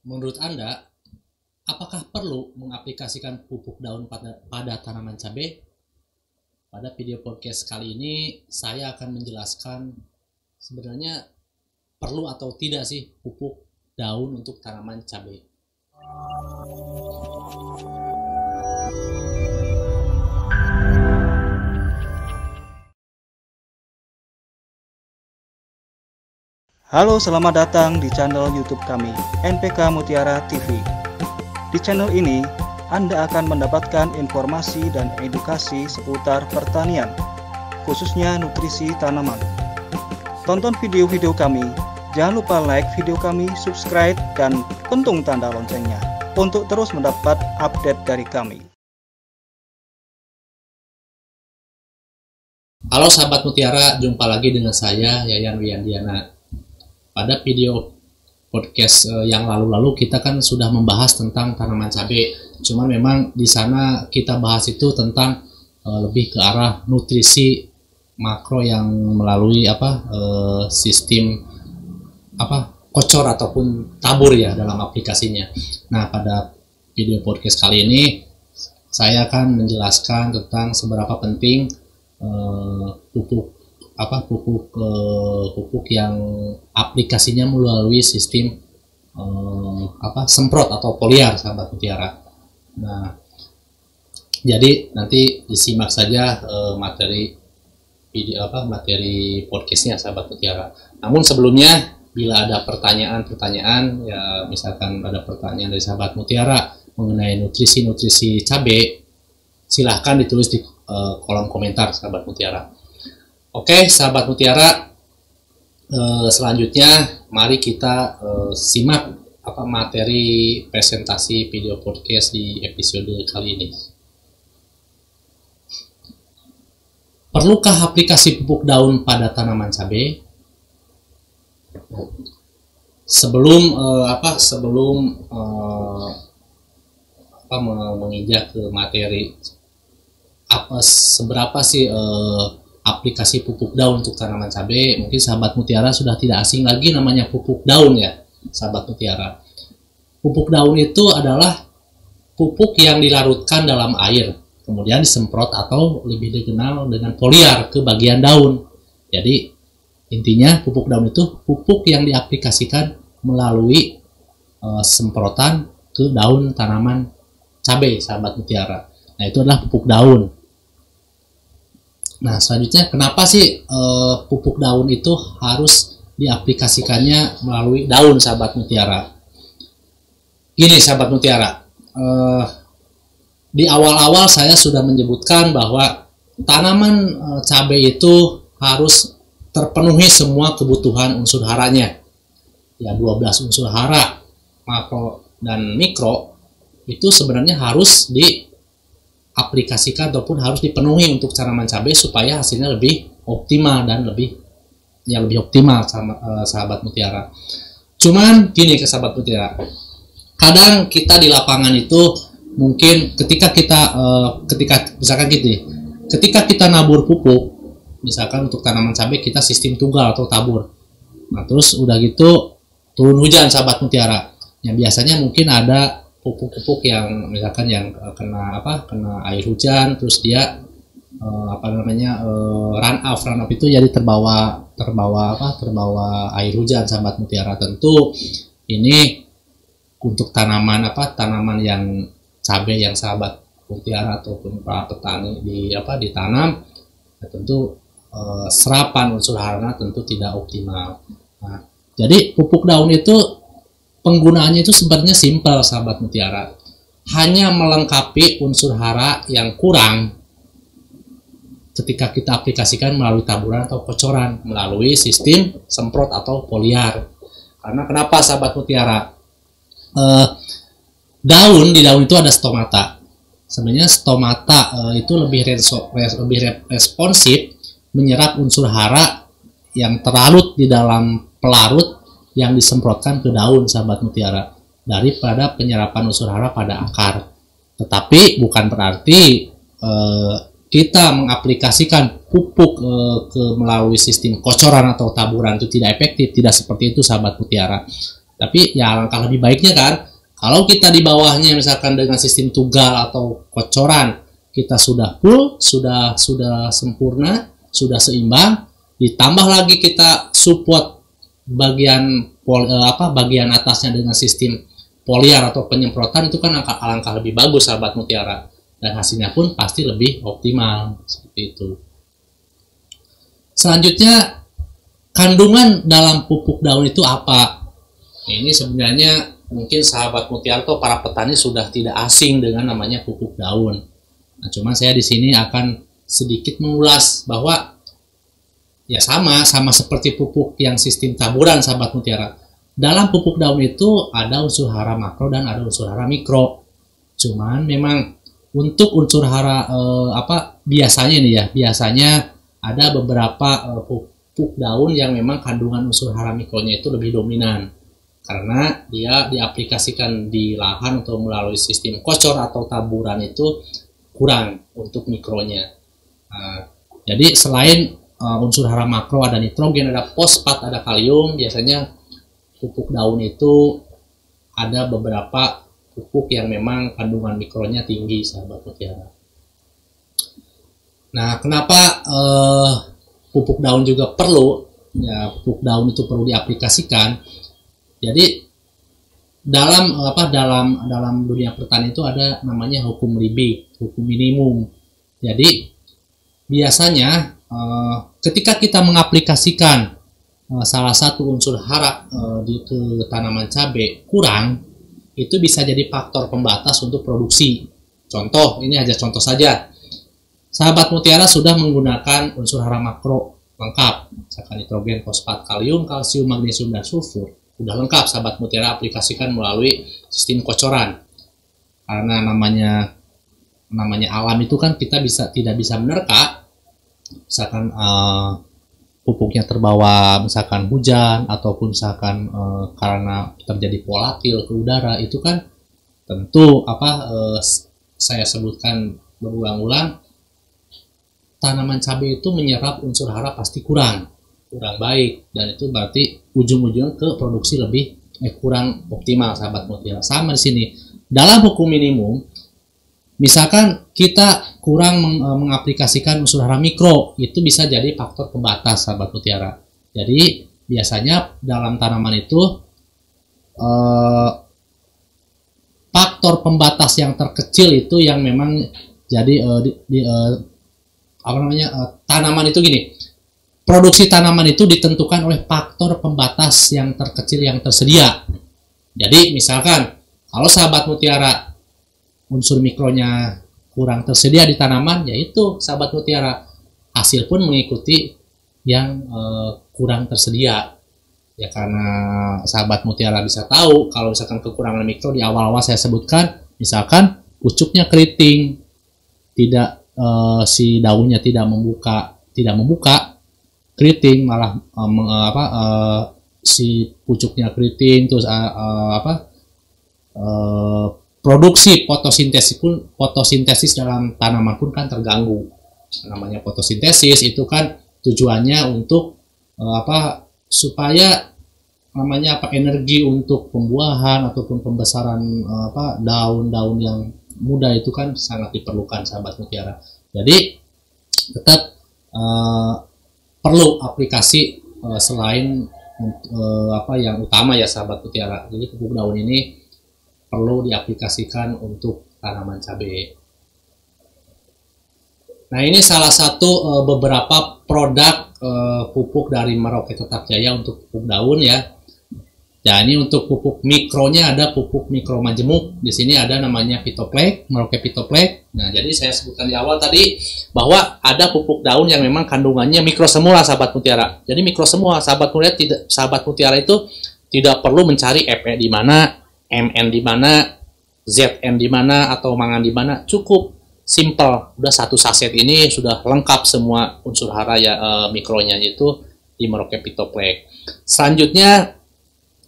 Menurut Anda, apakah perlu mengaplikasikan pupuk daun pada, pada tanaman cabai? Pada video podcast kali ini, saya akan menjelaskan sebenarnya perlu atau tidak sih pupuk daun untuk tanaman cabai. Halo, selamat datang di channel YouTube kami, NPK Mutiara TV. Di channel ini, Anda akan mendapatkan informasi dan edukasi seputar pertanian, khususnya nutrisi tanaman. Tonton video-video kami, jangan lupa like video kami, subscribe, dan pentung tanda loncengnya untuk terus mendapat update dari kami. Halo sahabat Mutiara, jumpa lagi dengan saya Yayan Wiyandiana pada video podcast uh, yang lalu-lalu kita kan sudah membahas tentang tanaman cabai. Cuman memang di sana kita bahas itu tentang uh, lebih ke arah nutrisi makro yang melalui apa uh, sistem apa kocor ataupun tabur ya dalam aplikasinya. Nah, pada video podcast kali ini saya akan menjelaskan tentang seberapa penting uh, pupuk apa pupuk uh, pupuk yang aplikasinya melalui sistem uh, apa semprot atau poliar sahabat mutiara. Nah, jadi nanti disimak saja uh, materi video apa materi podcastnya sahabat mutiara. Namun sebelumnya bila ada pertanyaan-pertanyaan ya misalkan ada pertanyaan dari sahabat mutiara mengenai nutrisi-nutrisi cabai silahkan ditulis di uh, kolom komentar sahabat mutiara. Oke, sahabat mutiara, eh, selanjutnya mari kita eh, simak apa materi presentasi video podcast di episode kali ini. Perlukah aplikasi pupuk daun pada tanaman cabai? Sebelum eh, apa? Sebelum apa menginjak ke materi apa seberapa sih aplikasi pupuk daun untuk tanaman cabai, mungkin sahabat mutiara sudah tidak asing lagi namanya pupuk daun ya, sahabat mutiara. Pupuk daun itu adalah pupuk yang dilarutkan dalam air, kemudian disemprot atau lebih dikenal dengan foliar ke bagian daun. Jadi intinya pupuk daun itu pupuk yang diaplikasikan melalui e, semprotan ke daun tanaman cabai, sahabat mutiara. Nah, itu adalah pupuk daun. Nah, selanjutnya kenapa sih uh, pupuk daun itu harus diaplikasikannya melalui daun sahabat mutiara? Gini sahabat mutiara, uh, di awal-awal saya sudah menyebutkan bahwa tanaman uh, cabai itu harus terpenuhi semua kebutuhan unsur haranya. Ya, 12 unsur hara, makro dan mikro itu sebenarnya harus di aplikasikan ataupun harus dipenuhi untuk tanaman cabai supaya hasilnya lebih optimal dan lebih ya lebih optimal sama uh, sahabat mutiara. Cuman gini ke sahabat mutiara, kadang kita di lapangan itu mungkin ketika kita uh, ketika misalkan gitu, ketika kita nabur pupuk, misalkan untuk tanaman cabai kita sistem tunggal atau tabur. Nah terus udah gitu turun hujan sahabat mutiara. Yang biasanya mungkin ada pupuk-pupuk yang misalkan yang uh, kena apa kena air hujan terus dia uh, apa namanya uh, run off run off itu jadi terbawa terbawa apa terbawa air hujan sahabat mutiara tentu. Ini untuk tanaman apa tanaman yang cabai yang sahabat mutiara ataupun para petani di apa ditanam ya tentu uh, serapan unsur hara tentu tidak optimal. Nah, jadi pupuk daun itu penggunaannya itu sebenarnya simpel sahabat mutiara. Hanya melengkapi unsur hara yang kurang ketika kita aplikasikan melalui taburan atau kocoran melalui sistem semprot atau poliar. Karena kenapa sahabat mutiara? Eh, daun di daun itu ada stomata. Sebenarnya stomata eh, itu lebih reso, res, lebih responsif menyerap unsur hara yang terlarut di dalam pelarut yang disemprotkan ke daun sahabat mutiara daripada penyerapan unsur hara pada akar. Tetapi bukan berarti eh, kita mengaplikasikan pupuk eh, ke melalui sistem kocoran atau taburan itu tidak efektif, tidak seperti itu sahabat mutiara. Tapi ya langkah lebih baiknya kan kalau kita di bawahnya misalkan dengan sistem tugal atau kocoran kita sudah full, sudah sudah sempurna, sudah seimbang, ditambah lagi kita support bagian pol, eh, apa bagian atasnya dengan sistem poliar atau penyemprotan itu kan angka alangkah lebih bagus sahabat mutiara dan hasilnya pun pasti lebih optimal seperti itu. Selanjutnya kandungan dalam pupuk daun itu apa? Ini sebenarnya mungkin sahabat Mutiarto para petani sudah tidak asing dengan namanya pupuk daun. Nah, cuman saya di sini akan sedikit mengulas bahwa ya sama sama seperti pupuk yang sistem taburan sahabat mutiara. Dalam pupuk daun itu ada unsur hara makro dan ada unsur hara mikro. Cuman memang untuk unsur hara eh, apa biasanya nih ya, biasanya ada beberapa eh, pupuk daun yang memang kandungan unsur hara mikronya itu lebih dominan karena dia diaplikasikan di lahan atau melalui sistem kocor atau taburan itu kurang untuk mikronya. Nah, jadi selain uh, unsur hara makro ada nitrogen, ada fosfat, ada kalium, biasanya pupuk daun itu ada beberapa pupuk yang memang kandungan mikronya tinggi, sahabat mutiara. Nah, kenapa uh, pupuk daun juga perlu? Ya, pupuk daun itu perlu diaplikasikan jadi dalam apa dalam dalam dunia pertanian itu ada namanya hukum libik, hukum minimum. Jadi biasanya ketika kita mengaplikasikan eh, salah satu unsur hara eh, di ke tanaman cabai kurang, itu bisa jadi faktor pembatas untuk produksi. Contoh, ini aja contoh saja. Sahabat mutiara sudah menggunakan unsur hara makro lengkap, misalkan nitrogen, fosfat, kalium, kalsium, magnesium, dan sulfur udah lengkap sahabat mutiara aplikasikan melalui sistem kocoran karena namanya namanya alam itu kan kita bisa tidak bisa menerka misalkan uh, pupuknya terbawa misalkan hujan ataupun misalkan uh, karena terjadi volatil ke udara itu kan tentu apa uh, saya sebutkan berulang-ulang tanaman cabai itu menyerap unsur hara pasti kurang kurang baik dan itu berarti ujung-ujungnya ke produksi lebih eh, kurang optimal sahabat mutiara. Sama di sini. Dalam hukum minimum misalkan kita kurang meng, e, mengaplikasikan unsur hara mikro itu bisa jadi faktor pembatas sahabat mutiara jadi biasanya dalam tanaman itu eh, faktor pembatas yang terkecil itu yang memang jadi eh, di, di, eh, apa namanya eh, tanaman itu gini produksi tanaman itu ditentukan oleh faktor pembatas yang terkecil yang tersedia. Jadi misalkan kalau sahabat mutiara unsur mikronya kurang tersedia di tanaman, yaitu sahabat mutiara hasil pun mengikuti yang uh, kurang tersedia. Ya karena sahabat mutiara bisa tahu kalau misalkan kekurangan mikro di awal-awal saya sebutkan, misalkan pucuknya keriting, tidak uh, si daunnya tidak membuka, tidak membuka, keriting malah um, apa uh, si pucuknya keriting terus uh, uh, apa uh, produksi fotosintesis pun fotosintesis dalam tanaman pun kan terganggu namanya fotosintesis itu kan tujuannya untuk uh, apa supaya namanya apa energi untuk pembuahan ataupun pembesaran uh, apa daun-daun yang muda itu kan sangat diperlukan sahabat mutiara jadi tetap uh, perlu aplikasi selain apa yang utama ya sahabat mutiara. Jadi pupuk daun ini perlu diaplikasikan untuk tanaman cabai. Nah ini salah satu uh, beberapa produk uh, pupuk dari Merauke Tetap Jaya untuk pupuk daun ya. Ya ini untuk pupuk mikronya ada pupuk mikro majemuk. Di sini ada namanya pitoplek, Merauke pitoplek. Nah jadi saya sebutkan di awal tadi bahwa ada pupuk daun yang memang kandungannya mikro semula sahabat mutiara. Jadi mikro semua sahabat mutiara tidak sahabat mutiara itu tidak perlu mencari FE di mana, MN di mana, ZN di mana atau mangan di mana. Cukup simple. Udah satu saset ini sudah lengkap semua unsur hara ya e, mikronya itu di Merauke pitoplek. Selanjutnya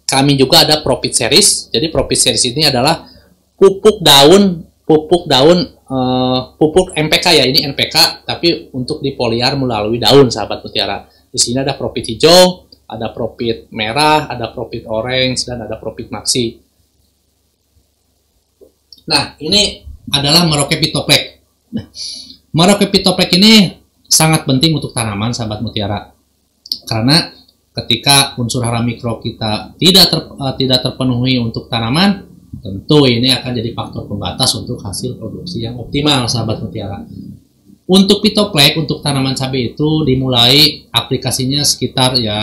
kami juga ada profit series. Jadi profit series ini adalah pupuk daun, pupuk daun, uh, pupuk MPK ya. Ini NPK, tapi untuk dipoliar melalui daun, sahabat mutiara. Di sini ada profit hijau, ada profit merah, ada profit orange, dan ada profit maxi. Nah, ini adalah Merauke Pitoplek. Nah, Merauke Pitoplek ini sangat penting untuk tanaman sahabat mutiara. Karena ketika unsur hara mikro kita tidak ter, uh, tidak terpenuhi untuk tanaman, tentu ini akan jadi faktor pembatas untuk hasil produksi yang optimal sahabat mutiara. Untuk pitoplek untuk tanaman cabai itu dimulai aplikasinya sekitar ya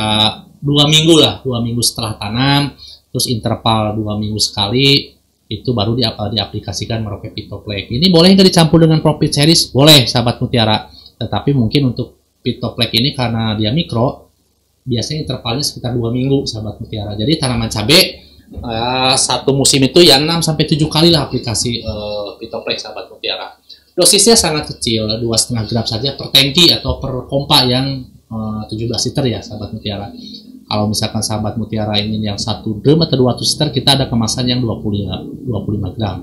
dua minggu lah, dua minggu setelah tanam, terus interval dua minggu sekali, itu baru di, diaplikasikan Merauke Pitoplek. Ini boleh nggak dicampur dengan Profit Series? Boleh, sahabat mutiara. Tetapi mungkin untuk Pitoplek ini karena dia mikro, biasanya intervalnya sekitar dua minggu, sahabat mutiara. Jadi tanaman cabai uh, satu musim itu ya 6 sampai 7 kali lah aplikasi uh, sahabat mutiara. Dosisnya sangat kecil, dua setengah gram saja per tangki atau per pompa yang uh, 17 liter ya, sahabat mutiara kalau misalkan sahabat mutiara ingin yang satu drum atau 200 liter kita ada kemasan yang 25 25 gram.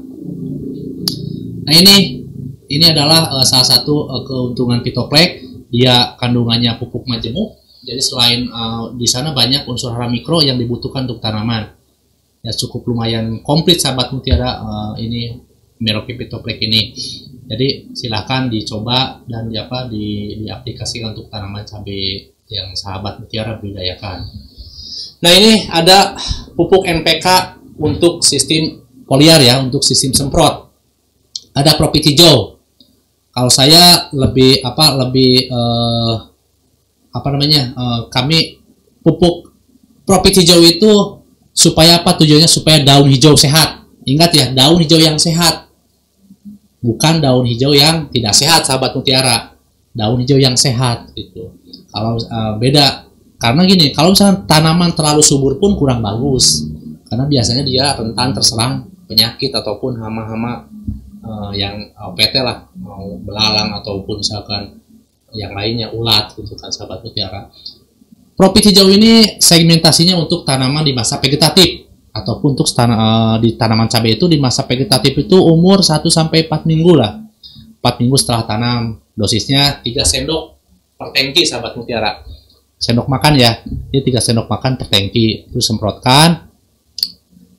Nah ini ini adalah uh, salah satu uh, keuntungan pitoplek. Dia kandungannya pupuk majemuk. Jadi selain uh, di sana banyak unsur hara mikro yang dibutuhkan untuk tanaman. Ya cukup lumayan komplit sahabat mutiara uh, ini Merauke Pitoplek ini. Jadi silahkan dicoba dan di apa di diaplikasikan untuk tanaman cabai yang sahabat mutiara budidayakan. Nah ini ada pupuk NPK untuk sistem poliar ya, untuk sistem semprot. Ada profit hijau. Kalau saya lebih apa lebih eh, apa namanya eh, kami pupuk profit hijau itu supaya apa tujuannya supaya daun hijau sehat. Ingat ya daun hijau yang sehat, bukan daun hijau yang tidak sehat, sahabat mutiara. Daun hijau yang sehat itu kalau uh, beda. Karena gini kalau misalnya tanaman terlalu subur pun kurang bagus. Karena biasanya dia rentan terserang penyakit ataupun hama-hama uh, yang uh, lah. Mau belalang ataupun misalkan yang lainnya ulat gitu kan sahabat mutiara. Profit hijau ini segmentasinya untuk tanaman di masa vegetatif. Ataupun untuk uh, di tanaman cabai itu di masa vegetatif itu umur 1 sampai 4 minggu lah. 4 minggu setelah tanam dosisnya 3 sendok per tangki sahabat mutiara. Sendok makan ya. Ini tiga sendok makan per tangki. Itu semprotkan.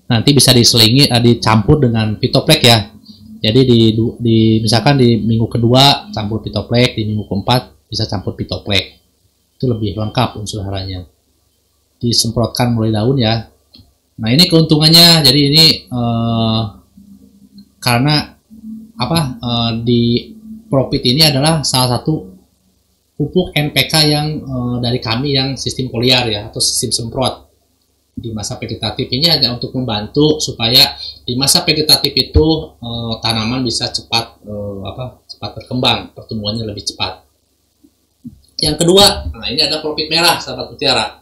Nanti bisa diselingi uh, dicampur dengan pitoplek ya. Jadi di, di misalkan di minggu kedua campur pitoplek di minggu keempat bisa campur pitoplek. Itu lebih lengkap unsur haranya. Disemprotkan mulai daun ya. Nah ini keuntungannya. Jadi ini uh, karena apa uh, di profit ini adalah salah satu pupuk NPK yang uh, dari kami yang sistem poliar ya atau sistem semprot di masa vegetatif ini hanya untuk membantu supaya di masa vegetatif itu uh, tanaman bisa cepat uh, apa cepat berkembang pertumbuhannya lebih cepat. Yang kedua, nah ini ada profit merah sahabat mutiara.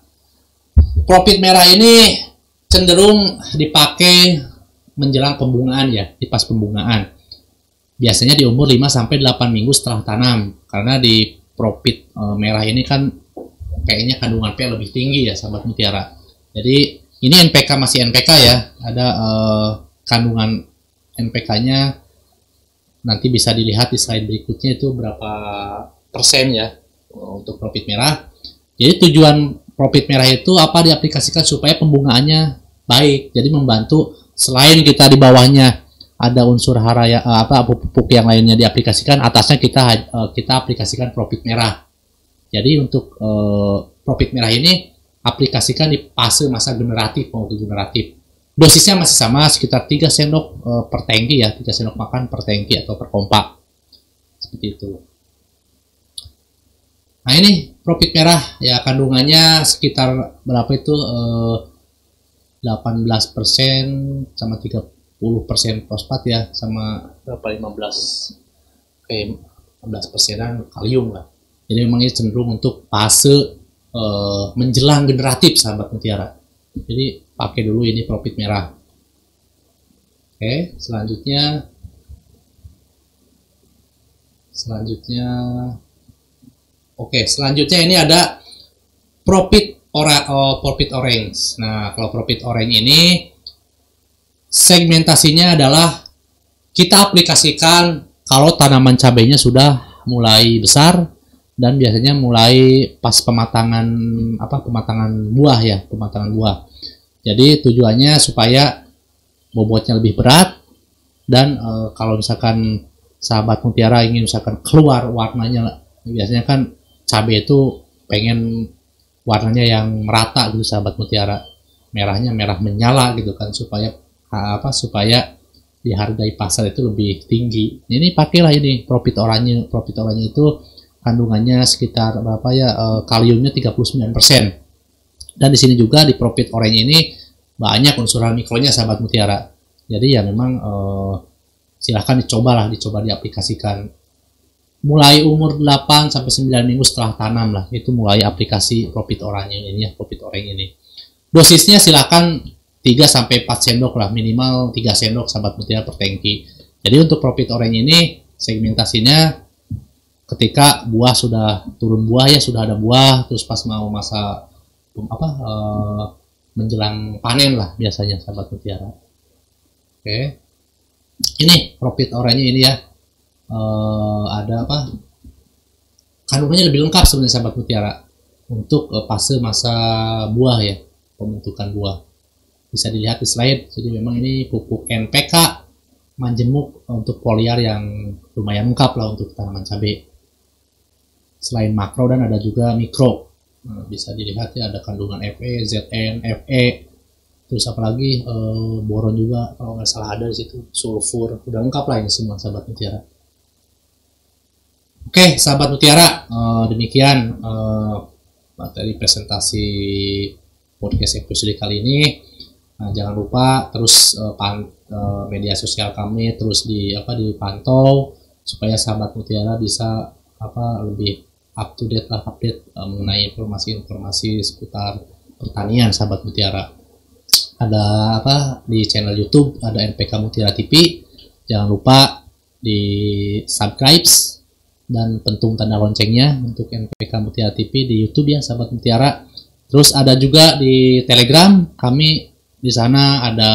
Profit merah ini cenderung dipakai menjelang pembungaan ya, di pas pembungaan. Biasanya di umur 5 sampai 8 minggu setelah tanam karena di profit uh, merah ini kan kayaknya kandungan P lebih tinggi ya sahabat mutiara. Jadi ini NPK masih NPK ya, ada uh, kandungan NPK-nya nanti bisa dilihat di slide berikutnya itu berapa persen ya untuk profit merah. Jadi tujuan profit merah itu apa diaplikasikan supaya pembungaannya baik. Jadi membantu selain kita di bawahnya ada unsur hara ya, eh, apa pupuk yang lainnya diaplikasikan atasnya kita uh, kita aplikasikan profit merah. Jadi untuk uh, profit merah ini aplikasikan di fase masa generatif maupun generatif. Dosisnya masih sama sekitar 3 sendok per tangki ya 3 sendok makan per tangki atau per pompa seperti itu. Nah ini profit merah ya kandungannya sekitar berapa itu? Uh, 18% sama 30 10% fosfat ya sama berapa 15 kayak 15 persenan kalium lah. Jadi memang ini cenderung untuk fase uh, menjelang generatif sahabat mutiara. Jadi pakai dulu ini profit merah. Oke selanjutnya selanjutnya oke selanjutnya ini ada profit ora oh, profit orange. Nah kalau profit orange ini segmentasinya adalah kita aplikasikan kalau tanaman cabainya sudah mulai besar dan biasanya mulai pas pematangan apa pematangan buah ya pematangan buah. Jadi tujuannya supaya bobotnya lebih berat dan e, kalau misalkan sahabat mutiara ingin misalkan keluar warnanya biasanya kan cabai itu pengen warnanya yang merata gitu sahabat mutiara. Merahnya merah menyala gitu kan supaya apa supaya dihargai pasar itu lebih tinggi ini pakailah ini profit oranye profit oranye itu kandungannya sekitar berapa ya uh, kaliumnya 39%. Dan di sini juga di profit orange ini banyak unsur mikronya sahabat mutiara. Jadi ya memang uh, silahkan dicobalah, dicoba diaplikasikan. Mulai umur 8 sampai 9 minggu setelah tanam lah, itu mulai aplikasi profit oranye ini ya, profit orange ini. Dosisnya silahkan 3 sampai 4 sendok lah, minimal 3 sendok sahabat mutiara per tangki. Jadi untuk profit orange ini segmentasinya ketika buah sudah turun buah ya sudah ada buah terus pas mau masa apa uh, menjelang panen lah biasanya sahabat mutiara oke. Ini profit oranye ini ya. Uh, ada apa? Kandungannya lebih lengkap sebenarnya sahabat mutiara untuk uh, fase masa buah ya pembentukan buah bisa dilihat di slide. Jadi memang ini pupuk NPK manjemuk untuk foliar yang lumayan lengkap lah untuk tanaman cabai. Selain makro dan ada juga mikro. Nah, bisa dilihat ya ada kandungan Fe, Zn, Fe. Terus apalagi e, boron juga kalau nggak salah ada di situ. Sulfur udah lengkap lah ini semua sahabat mutiara. Oke sahabat mutiara e, demikian e, materi presentasi podcast episode kali ini nah, jangan lupa terus e, pan, e, media sosial kami terus di apa dipantau supaya sahabat mutiara bisa apa lebih up to date lah update uh, mengenai informasi-informasi seputar pertanian sahabat mutiara. Ada apa di channel YouTube ada NPK Mutiara TV jangan lupa di subscribe dan pentung tanda loncengnya untuk NPK Mutiara TV di YouTube ya sahabat mutiara. Terus ada juga di Telegram kami di sana ada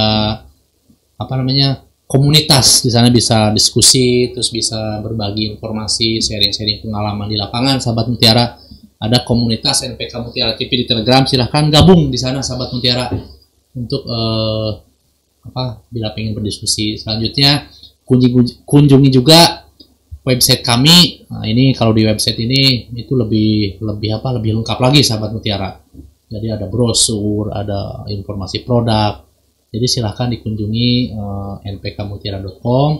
apa namanya komunitas. Di sana bisa diskusi terus bisa berbagi informasi sharing-sharing pengalaman di lapangan. Sahabat mutiara ada komunitas NPK Mutiara TV di Telegram. Silahkan gabung di sana sahabat mutiara untuk uh, apa bila pengen berdiskusi. Selanjutnya kunjungi, kunjungi juga website kami. Nah, ini kalau di website ini itu lebih lebih apa lebih lengkap lagi sahabat mutiara jadi ada brosur ada informasi produk jadi silahkan dikunjungi uh, eh, npkmutiara.com.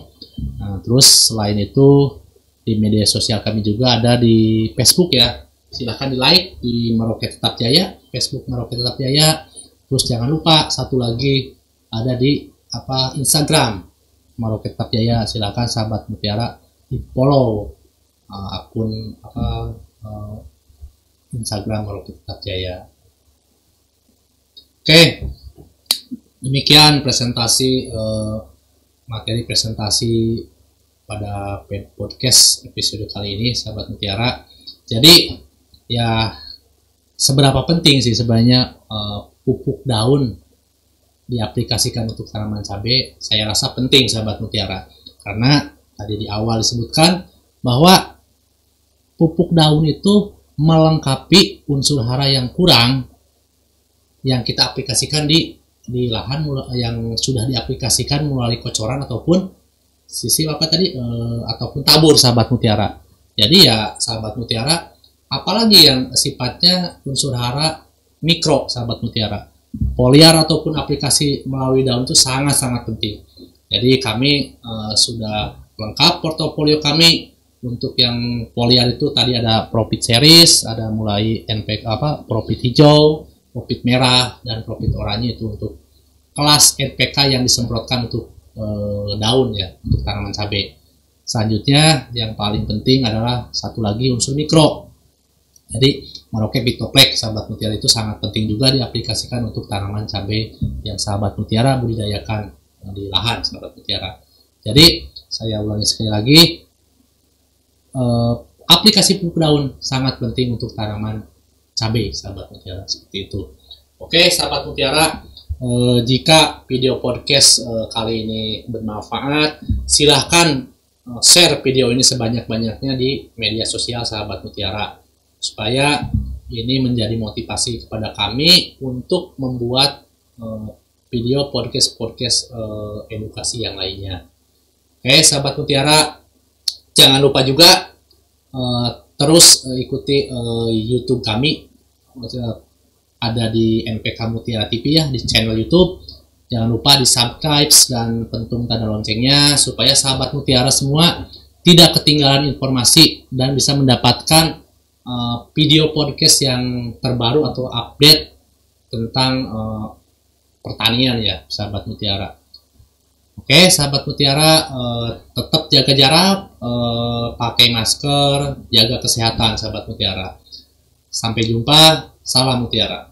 Nah, terus selain itu di media sosial kami juga ada di Facebook ya. Silahkan di like di Meroket Tetap Jaya, Facebook Meroket Tetap Jaya. Terus jangan lupa satu lagi ada di apa Instagram Meroket Tetap Jaya. Silahkan sahabat Mutiara di follow uh, akun apa uh, Instagram Meroket Tetap Jaya. Oke, demikian presentasi uh, materi presentasi pada podcast episode kali ini sahabat mutiara. Jadi ya seberapa penting sih sebenarnya uh, pupuk daun diaplikasikan untuk tanaman cabai? Saya rasa penting sahabat mutiara. Karena tadi di awal disebutkan bahwa pupuk daun itu melengkapi unsur hara yang kurang yang kita aplikasikan di di lahan yang sudah diaplikasikan melalui kocoran ataupun sisi apa tadi e, ataupun tabur sahabat mutiara. Jadi ya sahabat mutiara apalagi yang sifatnya unsur hara mikro sahabat mutiara. Foliar ataupun aplikasi melalui daun itu sangat-sangat penting. Jadi kami e, sudah lengkap portofolio kami untuk yang foliar itu tadi ada profit series, ada mulai NPK apa profit hijau, profit merah dan profit oranye itu untuk kelas NPK yang disemprotkan untuk e, daun ya untuk tanaman cabai. Selanjutnya yang paling penting adalah satu lagi unsur mikro. Jadi Maroke Bitoplek sahabat mutiara itu sangat penting juga diaplikasikan untuk tanaman cabai yang sahabat mutiara budidayakan di lahan sahabat mutiara. Jadi saya ulangi sekali lagi e, aplikasi pupuk daun sangat penting untuk tanaman cabai sahabat mutiara seperti itu. Oke sahabat mutiara Uh, jika video podcast uh, kali ini bermanfaat, silahkan uh, share video ini sebanyak-banyaknya di media sosial sahabat mutiara supaya ini menjadi motivasi kepada kami untuk membuat uh, video podcast podcast uh, edukasi yang lainnya. Oke, sahabat mutiara, jangan lupa juga uh, terus ikuti YouTube kami ada di NPK Mutiara TV ya di channel YouTube. Jangan lupa di subscribe dan pentung tanda loncengnya supaya sahabat Mutiara semua tidak ketinggalan informasi dan bisa mendapatkan uh, video podcast yang terbaru atau update tentang uh, pertanian ya sahabat Mutiara. Oke, sahabat Mutiara uh, tetap jaga jarak, uh, pakai masker, jaga kesehatan sahabat Mutiara. Sampai jumpa, salam Mutiara.